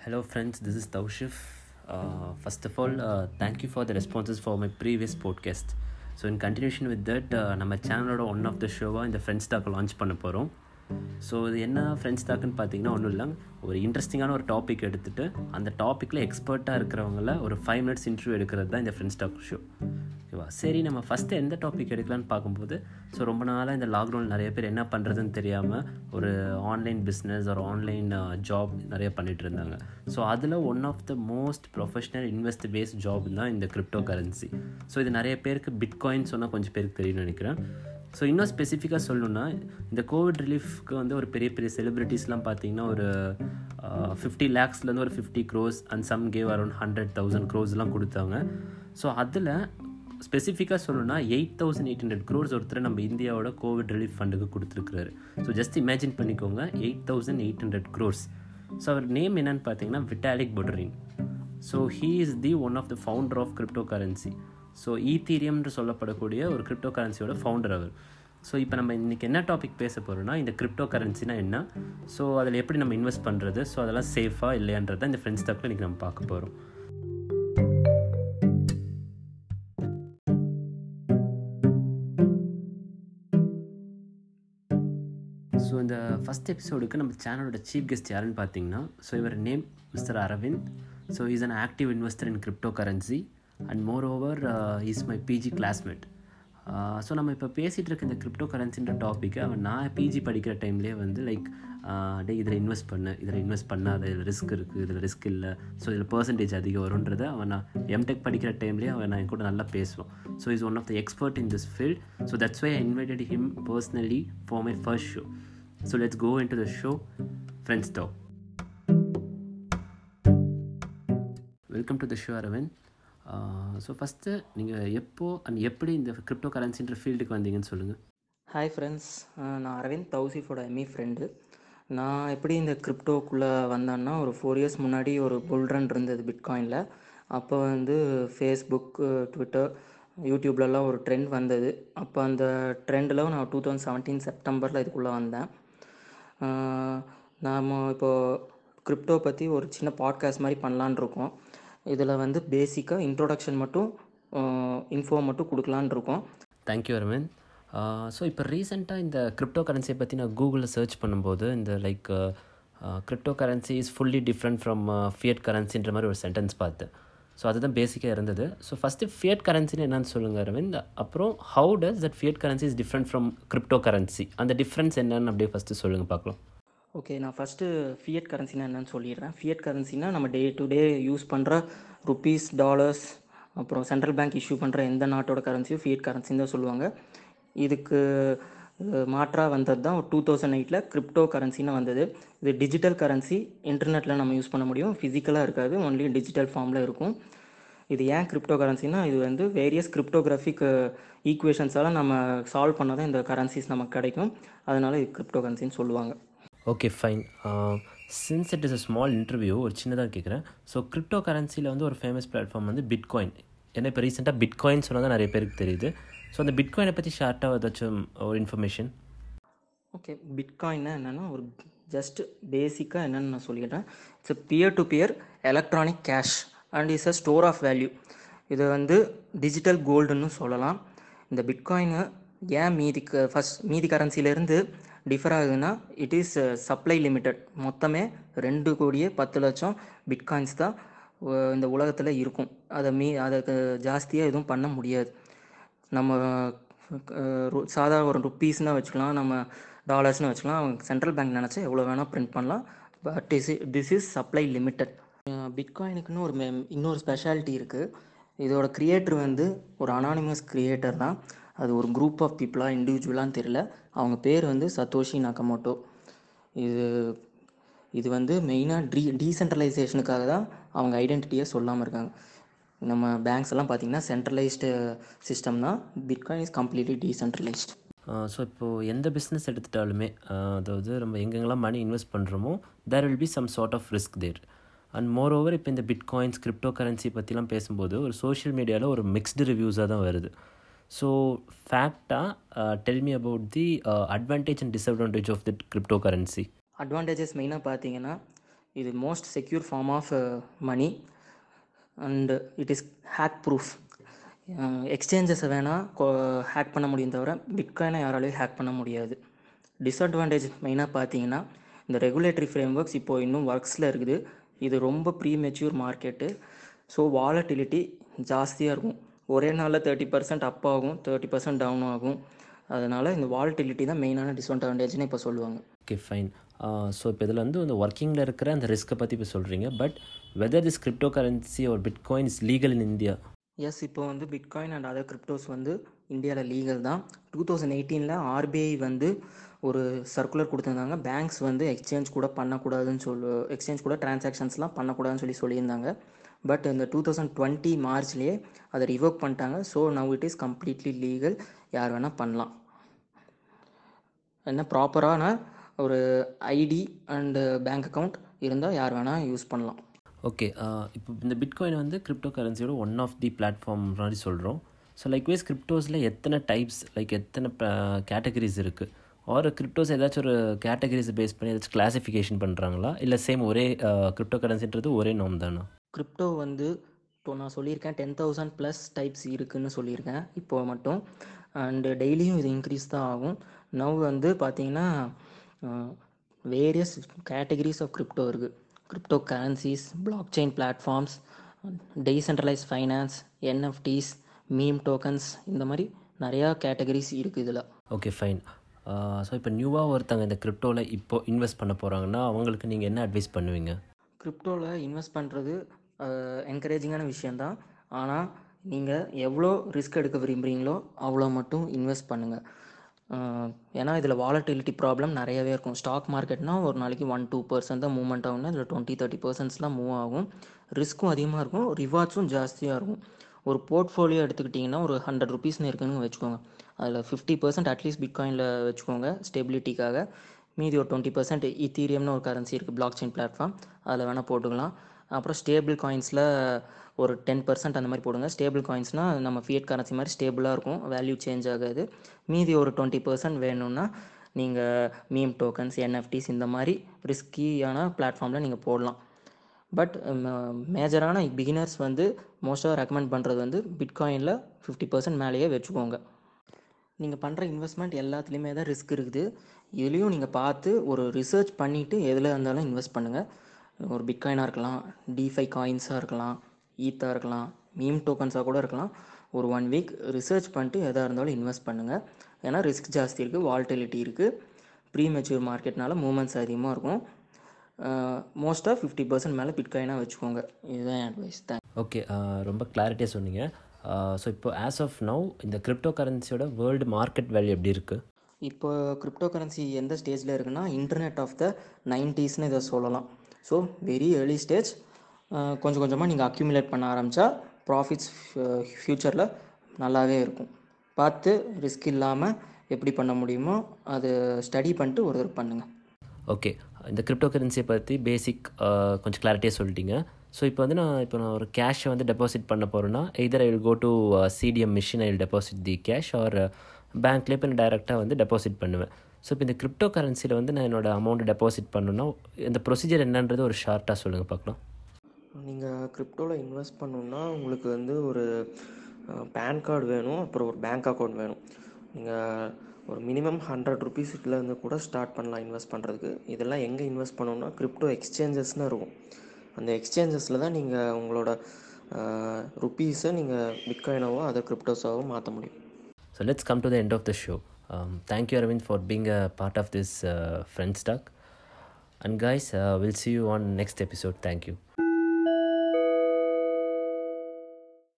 Hello, friends. This is Taushif. Uh, first of all, uh, thank you for the responses for my previous podcast. So in continuation with that நம்ம சேனலோட one of த ஷோவாக இந்த friends talk launch பண்ண போகிறோம் so இது என்ன friends தாக்குன்னு பார்த்தீங்கன்னா ஒன்றும் இல்லை ஒரு இன்ட்ரெஸ்டிங்கான ஒரு டாபிக் எடுத்துகிட்டு அந்த டாப்பிக்கில் எக்ஸ்பர்ட்டாக இருக்கிறவங்கள ஒரு ஃபைவ் மினிட்ஸ் இன்டர்வியூ எடுக்கிறது தான் இந்த ஃப்ரெண்ட்ஸ் டாக் ஷோ ஓகேவா சரி நம்ம ஃபஸ்ட்டு எந்த டாபிக் எடுக்கலான்னு பார்க்கும்போது ஸோ ரொம்ப நாளாக இந்த லாக்டவுன் நிறைய பேர் என்ன பண்ணுறதுன்னு தெரியாமல் ஒரு ஆன்லைன் பிஸ்னஸ் ஒரு ஆன்லைன் ஜாப் நிறைய பண்ணிகிட்டு இருந்தாங்க. ஸோ அதில் one of the most professional invest based job தான் இந்த கிரிப்டோ கரன்சி ஸோ இது நிறைய பேருக்கு பிட்காயின் சொன்னால் கொஞ்சம் பேருக்கு தெரியும்னு நினைக்கிறேன். ஸோ இன்னும் ஸ்பெசிஃபிக்காக சொல்லணுன்னா இந்த கோவிட் ரிலீஃப்க்கு வந்து ஒரு பெரிய பெரிய செலிப்ரிட்டிஸ்லாம் பார்த்தீங்கன்னா ஒரு ஃபிஃப்டி லேக்ஸ்லேருந்து ஒரு fifty crores and some gave around hundred thousand க்ரோஸ்லாம் கொடுத்தாங்க. ஸோ அதில் ஸ்பெசிஃபிக்காக சொல்லணும்னா eight thousand eight hundred crores ஒருத்தர் நம்ம இந்தியாவோட கோவிட் ரிலீஃப் ஃபண்டுக்கு கொடுத்துருக்குறாரு. ஸோ ஜஸ்ட் இமேஜின் பண்ணிக்கோங்க eight thousand eight hundred crores so அவர் நேம் என்னன்னு பார்த்தீங்கன்னா Vitalik Buterin so he is the one of the founder of crypto currency so ஈத்தீரியம்னு சொல்லப்படக்கூடிய ஒரு கிரிப்டோ கரன்சியோட ஃபவுண்டர் அவர். ஸோ இப்போ நம்ம இன்றைக்கி என்ன டாபிக் பேச போகிறோம்னா இந்த கிரிப்டோ கரன்சினா என்ன? ஸோ அதில் எப்படி நம்ம இன்வெஸ்ட் பண்ணுறது ஸோ அதெல்லாம் சேஃபாக இல்லையான்றதை இந்த ஃப்ரெண்ட்ஸ் டாக்கில் இன்றைக்கி நம்ம பார்க்க போகிறோம் ஸோ இந்த ஃபஸ்ட் எபிசோடுக்கு நம்ம சேனலோட சீஃப் கெஸ்ட் யாருன்னு பார்த்தீங்கன்னா ஸோ இவர் name mister Aravind. So is an active investor in crypto currency and moreover is my PG classmate so நம்ம இப்போ பேசிகிட்டு இருக்க இந்த கிரிப்டோ கரன்சின்ற டாப்பிக்கை அவன் நான் பிஜி படிக்கிற டைம்லேயே வந்து லைக் டே இதில் இன்வெஸ்ட் பண்ணு இதில் இன்வெஸ்ட் பண்ணாத இதில் ரிஸ்க் இருக்குது இதில் ரிஸ்க் இல்லை. ஸோ இதில் பர்சன்டேஜ் அதிகம் வரும்ன்றத அவன் நான் எம்டெக் படிக்கிற டைம்லேயே அவன் நான் கூட நல்லா பேசுவான். So is one of the expert in this field so that's why I invited him personally for my first show so let's go into the show friends talk welcome to the show Aravind so first நீங்கள் எப்போ and எப்படி இந்த crypto கரன்சின்ற ஃபீல்டுக்கு வந்தீங்கன்னு சொல்லுங்கள் hi friends uh, நான் Aravind தௌசிஃபோட ME friend நான் எப்படி இந்த கிரிப்டோக்குள்ளே வந்தேன்னா ஒரு ஃபோர் இயர்ஸ் முன்னாடி ஒரு புல்ரன் இருந்தது பிட்காயினில் அப்போ வந்து ஃபேஸ்புக் ட்விட்டர் யூடியூப்லலாம் ஒரு ட்ரெண்ட் வந்தது. அப்போ அந்த ட்ரெண்டில் நான் டூ தௌசண்ட் செவன்டீன் செப்டம்பரில் இதுக்குள்ளே வந்தேன். Uh, நாம் இப்போது கிரிப்டோ பற்றி ஒரு சின்ன பாட்காஸ்ட் மாதிரி பண்ணலான் இருக்கோம். இதில் வந்து பேசிக்காக இன்ட்ரோடக்ஷன் மட்டும் இன்ஃபோ மட்டும் கொடுக்கலான் இருக்கோம். தேங்க்யூ அரவிந்த் ஸோ இப்போ ரீசெண்டாக இந்த கிரிப்டோ கரன்சியை பற்றி நான் கூகுளில் சர்ச் பண்ணும்போது இந்த like crypto currency is fully different from fiat கரன்சின்ற மாதிரி ஒரு சென்டென்ஸ் பார்த்தேன். ஸோ அதுதான் பேசிக்காக இருந்தது. ஸோ ஃபஸ்ட்டு ஃபியட் கரன்சின்னு என்னன்னு சொல்லுங்கள் அரவிந்த் அப்புறம் how does that fiat currency is different from crypto currency அந்த டிஃப்ரென்ஸ் என்னன்னு அப்படியே ஃபஸ்ட்டு சொல்லுங்கள் பார்க்கலாம். ஓகே நான் ஃபஸ்ட்டு ஃபியட் கரன்சினா என்னன்னு சொல்லிடுறேன். ஃபியட் கரன்சினா நம்ம டே டு டே யூஸ் பண்ணுற ருப்பீஸ் டாலர்ஸ் அப்புறம் சென்ட்ரல் பேங்க் இஷ்யூ பண்ணுற எந்த நாட்டோட கரன்சியும் ஃபியட் கரன்சின்னு தான் சொல்லுவாங்க. இதுக்கு மாற்றாக வந்தது தான் டூ தௌசண்ட் எயிட்டில் கிரிப்டோ கரன்சின்னு வந்தது. இது டிஜிட்டல் கரன்சி இன்டர்நெட்டில் நம்ம யூஸ் பண்ண முடியும். ஃபிசிக்கலாக இருக்காது ஒன்லி டிஜிட்டல் ஃபார்மில் இருக்கும். இது ஏன் கிரிப்டோ கரன்சினா இது வந்து வேரியஸ் கிரிப்டோகிராஃபிக் ஈக்குவேஷன்ஸால் நம்ம சால்வ் பண்ண தான் இந்த கரன்சிஸ் நமக்கு கிடைக்கும். அதனால் இது கிரிப்டோ கரன்சின்னு சொல்லுவாங்க. Okay fine since it is a small interview ஒரு சின்னதாக கேட்குறேன் ஸோ கிரிப்டோ கரன்சியில் வந்து ஒரு ஃபேமஸ் பிளாட்ஃபார்ம் வந்து பிட்காயின் ஏன்னா இப்போ ரீசெண்டாக பிட்காயின் சொன்னால் தான் நிறைய பேருக்கு தெரியுது. ஸோ அந்த பிட்காயினை பற்றி ஷார்ட்டாக ஏதாச்சும் ஒரு இன்ஃபர்மேஷன் ஓகே பிட்காயின்னா என்னென்னா ஒரு ஜஸ்ட் பேசிக்காக என்னென்னு நான் சொல்லிடுறேன். It's peer to peer electronic cash and is a store of value இதை வந்து டிஜிட்டல் கோல்டுன்னு சொல்லலாம். இந்த பிட்காயினு ஏன் மீதி ஃபஸ்ட் மீதி கரன்சிலேருந்து டிஃபர் ஆகுதுன்னா இட் இஸ் சப்ளை லிமிட்டட் மொத்தமே ரெண்டு கோடியே பத்து லட்சம் பிட்காயின்ஸ் தான் இந்த உலகத்தில் இருக்கும். அதை மீ அதுக்கு ஜாஸ்தியாக எதுவும் பண்ண முடியாது. நம்ம சாதாரண ஒரு ருப்பீஸ்னால் வச்சுக்கலாம் நம்ம டாலர்ஸ்னு வச்சுக்கலாம் அவங்க சென்ட்ரல் பேங்க் நினச்சா எவ்வளோ வேணால் பிரிண்ட் பண்ணலாம். But is this is supply limited பிட்காயினுக்குன்னு ஒரு இன்னொரு ஸ்பெஷாலிட்டி இருக்குது இதோட க்ரியேட்டர் வந்து ஒரு அனானிமஸ் க்ரியேட்டர் தான். அது ஒரு குரூப் ஆஃப் பீப்புளாக இண்டிவிஜுவலான்னு தெரியல. அவங்க பேர் வந்து சத்தோஷி நக்கமோட்டோ இது இது வந்து மெயினாக ட்ரீ டீசென்ட்ரலைசேஷனுக்காக தான் அவங்க ஐடென்டிட்டியை சொல்லாமல் இருக்காங்க. நம்ம பேங்க்ஸ் எல்லாம் பார்த்தீங்கன்னா சென்ட்ரலைஸ்டு சிஸ்டம் தான். Bitcoin is completely decentralised so இப்போது எந்த பிஸ்னஸ் எடுத்துட்டாலுமே அதாவது நம்ம எங்கெங்கெல்லாம் மணி இன்வெஸ்ட் பண்ணுறோமோ there will be some sort of risk there and moreover இப்போ இந்த பிட்காயின்ஸ் கிரிப்டோ கரன்சி பற்றிலாம் பேசும்போது ஒரு சோஷியல் மீடியாவில் ஒரு மிக்ஸ்டு ரிவ்யூஸாக தான் வருது. So ஃபேக்டாக tell me about the advantage and disadvantage of the crypto currency advantages மெயினாக பார்த்தீங்கன்னா இது most secure form of money and it is hack proof எக்ஸ்சேஞ்சஸை வேணால் ஹேக் பண்ண முடியும் தவிர பிட்காயினை யாராலையும் ஹேக் பண்ண முடியாது. டிஸ்அட்வான்டேஜ் மெயினாக பார்த்தீங்கன்னா இந்த ரெகுலேட்டரி ஃப்ரேம் ஒர்க்ஸ் இப்போது இன்னும் ஒர்க்ஸில் இருக்குது. இது ரொம்ப premature market so volatility ஜாஸ்தியாக இருக்கும். ஒரே நாளில் தேர்ட்டி பர்சன்ட் அப் ஆகும் தேர்ட்டி பர்சன்ட் டவுன் ஆகும். அதனால் இந்த வாலட்டிலிட்டி தான் மெயினான டிஸ்அட்வான்டேஜ்னு இப்போ சொல்லுவாங்க. ஓகே ஃபைன் ஸோ இப்போ இதில் வந்து இந்த ஒர்க்கிங்கில் இருக்கிற அந்த ரிஸ்க்கை பற்றி இப்போ சொல்கிறீங்க but whether this crypto currency ஒரு bitcoin is legal in India yes இப்போ வந்து பிட்காயின் அண்ட் அதர் கிரிப்டோஸ் வந்து இந்தியாவில் லீகல் தான். டூ தௌசண்ட் எயிட்டீனில் ஆர்பிஐ வந்து ஒரு சர்க்குலர் கொடுத்துருந்தாங்க. பேங்க்ஸ் வந்து எக்ஸ்சேஞ்ச் கூட பண்ணக்கூடாதுன்னு சொல்லு எக்ஸ்சேஞ்ச் கூட டிரான்சாக்ஷன்ஸ்லாம் பண்ணக்கூடாதுன்னு சொல்லி சொல்லியிருந்தாங்க. பட் இந்த டூ தௌசண்ட் டுவெண்ட்டி மார்ச்லேயே அதை ரிவோக் பண்ணிட்டாங்க. So now it is completely legal யார் வேணால் பண்ணலாம். என்ன ப்ராப்பரான ஒரு ஐடி அண்டு பேங்க் அக்கௌண்ட் இருந்தால் யார் வேணால் யூஸ் பண்ணலாம். ஓகே இப்போ இந்த பிட்காயின் வந்து கிரிப்டோ கரன்சியோட ஒன் ஆஃப் தி பிளாட்ஃபார்ம் மாதிரி சொல்கிறோம் ஸோ லைக் வைஸ் கிரிப்டோஸில் எத்தனை டைப்ஸ் லைக் எத்தனை கேட்டகரிஸ் இருக்குது ஆர் கிரிப்டோஸ் ஏதாச்சும் ஒரு கேட்டகரிஸை பேஸ் பண்ணி ஏதாச்சும் கிளாஸிஃபிகேஷன் பண்ணுறாங்களா இல்லை சேம் ஒரே கிரிப்டோ கரன்சின்றது ஒரே நோம் தானா? கிரிப்டோ வந்து இப்போ நான் சொல்லியிருக்கேன் டென் தௌசண்ட் ப்ளஸ் டைப்ஸ் இருக்குதுன்னு சொல்லியிருக்கேன். இப்போ மட்டும். அண்டு டெய்லியும் இது இன்க்ரீஸ் தான் ஆகும். நவ் வந்து பார்த்தீங்கன்னா வேரியஸ் கேட்டகரிஸ் ஆஃப் கிரிப்டோ இருக்குது crypto currencies blockchain platforms decentralised finance NFTs meme tokens இந்த மாதிரி நிறையா கேட்டகரிஸ் இருக்குது இதில். ஓகே ஃபைன் ஸோ இப்போ நியூவாக ஒருத்தங்க இந்த கிரிப்டோவில் இப்போ இன்வெஸ்ட் பண்ண போகிறாங்கன்னா அவங்களுக்கு நீங்கள் என்ன அட்வைஸ் பண்ணுவீங்க? கிரிப்டோவில் இன்வெஸ்ட் பண்ணுறது என்கரேஜிங்கான விஷயந்தான் ஆனால் நீங்கள் எவ்வளோ ரிஸ்க் எடுக்க விரும்புகிறீங்களோ அவ்வளோ மட்டும் இன்வெஸ்ட் பண்ணுங்கள் ஏன்னா இதில் வாலட்டிலிட்டி ப்ராப்ளம் நிறையவே இருக்கும். ஸ்டாக் மார்க்கெட்னால் ஒரு நாளைக்கு ஒன் டூ பர்சன்ட் தான் மூவ்மெண்ட் ஆகும்னா இதில் டுவெண்ட்டி தேர்ட்டி பர்சன்ட்ஸ்லாம் மூவ் ஆகும். ரிஸ்க்கும் அதிகமாக இருக்கும். ரிவார்ட்ஸும் ஜாஸ்தியாக இருக்கும். ஒரு போர்ட்ஃபோலியோ எடுத்துக்கிட்டிங்கன்னா ஒரு ஹண்ட்ரட் ருபீஸ்னு இருக்குன்னு வச்சுக்கோங்க. அதில் ஃபிஃப்டி பர்சன்ட் அட்லீஸ்ட் பிட்காயினில் வச்சுக்கோங்க ஸ்டெபிலிட்டிக்காக மீதி ஒரு டுவெண்ட்டி பர்சன்ட் இத்தீரியம்னு ஒரு கரன்சி இருக்குது பிளாக் செயின் பிளாட்ஃபார்ம் அதில் வேணால் போட்டுக்கலாம். அப்புறம் ஸ்டேபிள் காயின்ஸில் ஒரு டென் பர்சன்ட் அந்த மாதிரி போடுங்க. ஸ்டேபிள் காயின்ஸ்னால் நம்ம ஃபியட் கரன்சி மாதிரி ஸ்டேபிளாக இருக்கும். வேல்யூ சேஞ்ச் ஆகாது. மீதி ஒரு டுவெண்ட்டி பர்சன்ட் வேணும்னா நீங்கள் மீம் டோக்கன்ஸ் என்எஃப்டிஸ் இந்த மாதிரி ரிஸ்கியான பிளாட்ஃபார்மில் நீங்கள் போடலாம். பட் மேஜரான பிகினர்ஸ் வந்து மோஸ்ட்டாக ரெக்கமெண்ட் பண்ணுறது வந்து பிட்காயினில் ஃபிஃப்டி பர்சன்ட் மேலேயே வச்சுக்கோங்க. நீங்கள் பண்ணுற இன்வெஸ்ட்மெண்ட் எல்லாத்துலேயுமே தான் ரிஸ்க் இருக்குது. இதுலேயும் நீங்கள் பார்த்து ஒரு ரிசர்ச் பண்ணிவிட்டு எதில் இருந்தாலும் இன்வெஸ்ட் பண்ணுங்கள் ஒரு பிட்காயினாக இருக்கலாம் டிஃபை காயின்ஸாக இருக்கலாம் ஈத்தாக இருக்கலாம் மீம் டோக்கன்ஸாக கூட இருக்கலாம். ஒரு ஒன் வீக் ரிசர்ச் பண்ணிட்டு எதாக இருந்தாலும் இன்வெஸ்ட் பண்ணுங்கள் ஏன்னா ரிஸ்க் ஜாஸ்தி இருக்குது வால்டிலிட்டி இருக்குது ப்ரீ மெச்சூர் மார்க்கெட்னால மூமெண்ட்ஸ் அதிகமாக இருக்கும் மோஸ்ட்டாக ஃபிஃப்டி பர்சன்ட் மேலே பிட்காயினாக வச்சுக்கோங்க. இதுதான் அட்வைஸ் தான் ஓகே ரொம்ப கிளாரிட்டியாக சொன்னீங்க. ஸோ இப்போ ஆஸ் ஆஃப் நவ் இந்த கிரிப்டோ கரன்சியோட வேர்ல்டு மார்க்கெட் வேல்யூ எப்படி இருக்குது இப்போ கிரிப்டோ கரன்சி எந்த ஸ்டேஜில் இருக்குன்னா இன்டர்நெட் ஆஃப் த நைன்ட்டீஸ்னு இதை சொல்லலாம். ஸோ வெரி ஏர்லி ஸ்டேஜ் கொஞ்சம் கொஞ்சமாக நீங்கள் அக்யூமுலேட் பண்ண ஆரம்பித்தா ப்ராஃபிட்ஸ் ஃப்யூச்சரில் நல்லாவே இருக்கும். பார்த்து ரிஸ்க் இல்லாமல் எப்படி பண்ண முடியுமோ அது ஸ்டடி பண்ணிட்டு ஒரு பண்ணுங்கள் ஓகே இந்த கிரிப்டோ கரன்சியை பற்றி பேசிக் கொஞ்சம் கிளாரிட்டியாக சொல்லிட்டீங்க. ஸோ இப்போ வந்து நான் இப்போ நான் ஒரு கேஷை வந்து டெபாசிட் பண்ண போகிறேன்னா either I will go to CDM machine I will deposit the cash or பேங்க்லேயே இப்போ நான் டைரெக்டாக வந்து டெபாசிட் பண்ணுவேன். ஸோ இப்போ இந்த கிரிப்டோ கரன்சியில் வந்து நான் என்னோடய அமௌண்ட்டை டெபாசிட் பண்ணணுன்னா இந்த ப்ரொசீஜர் என்னன்றது ஒரு ஷார்ட்டாக சொல்லுங்கள் பார்க்கலாம். நீங்கள் கிரிப்டோவில் இன்வெஸ்ட் பண்ணணுன்னா உங்களுக்கு வந்து ஒரு பேன் கார்டு வேணும் அப்புறம் ஒரு பேங்க் அக்கௌண்ட் வேணும். நீங்கள் ஒரு மினிமம் ஹண்ட்ரட் ருபீஸ்லேருந்து கூட ஸ்டார்ட் பண்ணலாம் இன்வெஸ்ட் பண்ணுறதுக்கு இதெல்லாம் எங்கே இன்வெஸ்ட் பண்ணணும்னா கிரிப்டோ எக்ஸ்சேஞ்சஸ்னு இருக்கும். அந்த எக்ஸ்சேஞ்சஸில் தான் நீங்கள் உங்களோட ருப்பீஸை நீங்கள் பிட்காயினாவோ அதை கிரிப்டோஸாவோ மாற்ற முடியும். So let's come to the end of the show. Um, thank you, Arvind, for being a part of this uh, Friends Talk. And guys, uh, we'll see you on next episode. Thank you.